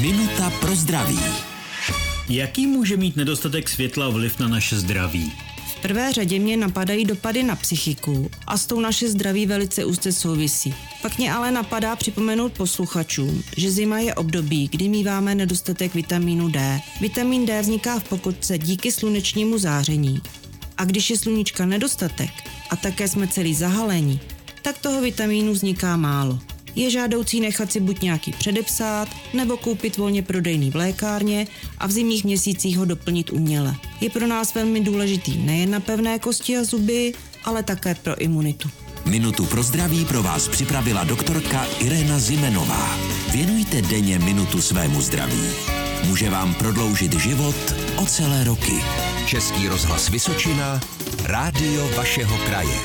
Minuta pro zdraví. Jaký může mít nedostatek světla vliv na naše zdraví? V prvé řadě mě napadají dopady na psychiku a s tou naše zdraví velice úzce souvisí. Pak mě ale napadá připomenout posluchačům, že zima je období, kdy míváme nedostatek vitamínu D. Vitamin D vzniká v pokotce díky slunečnímu záření. A když je sluníčka nedostatek a také jsme celý zahalení, tak toho vitamínu vzniká málo. Je žádoucí nechat si buď nějaký předepsat, nebo koupit volně prodejný v lékárně a v zimních měsících ho doplnit uměle. Je pro nás velmi důležitý nejen na pevné kosti a zuby, ale také pro imunitu. Minutu pro zdraví pro vás připravila doktorka Irena Zimenová. Věnujte denně minutu svému zdraví. Může vám prodloužit život o celé roky. Český rozhlas Vysočina, rádio vašeho kraje.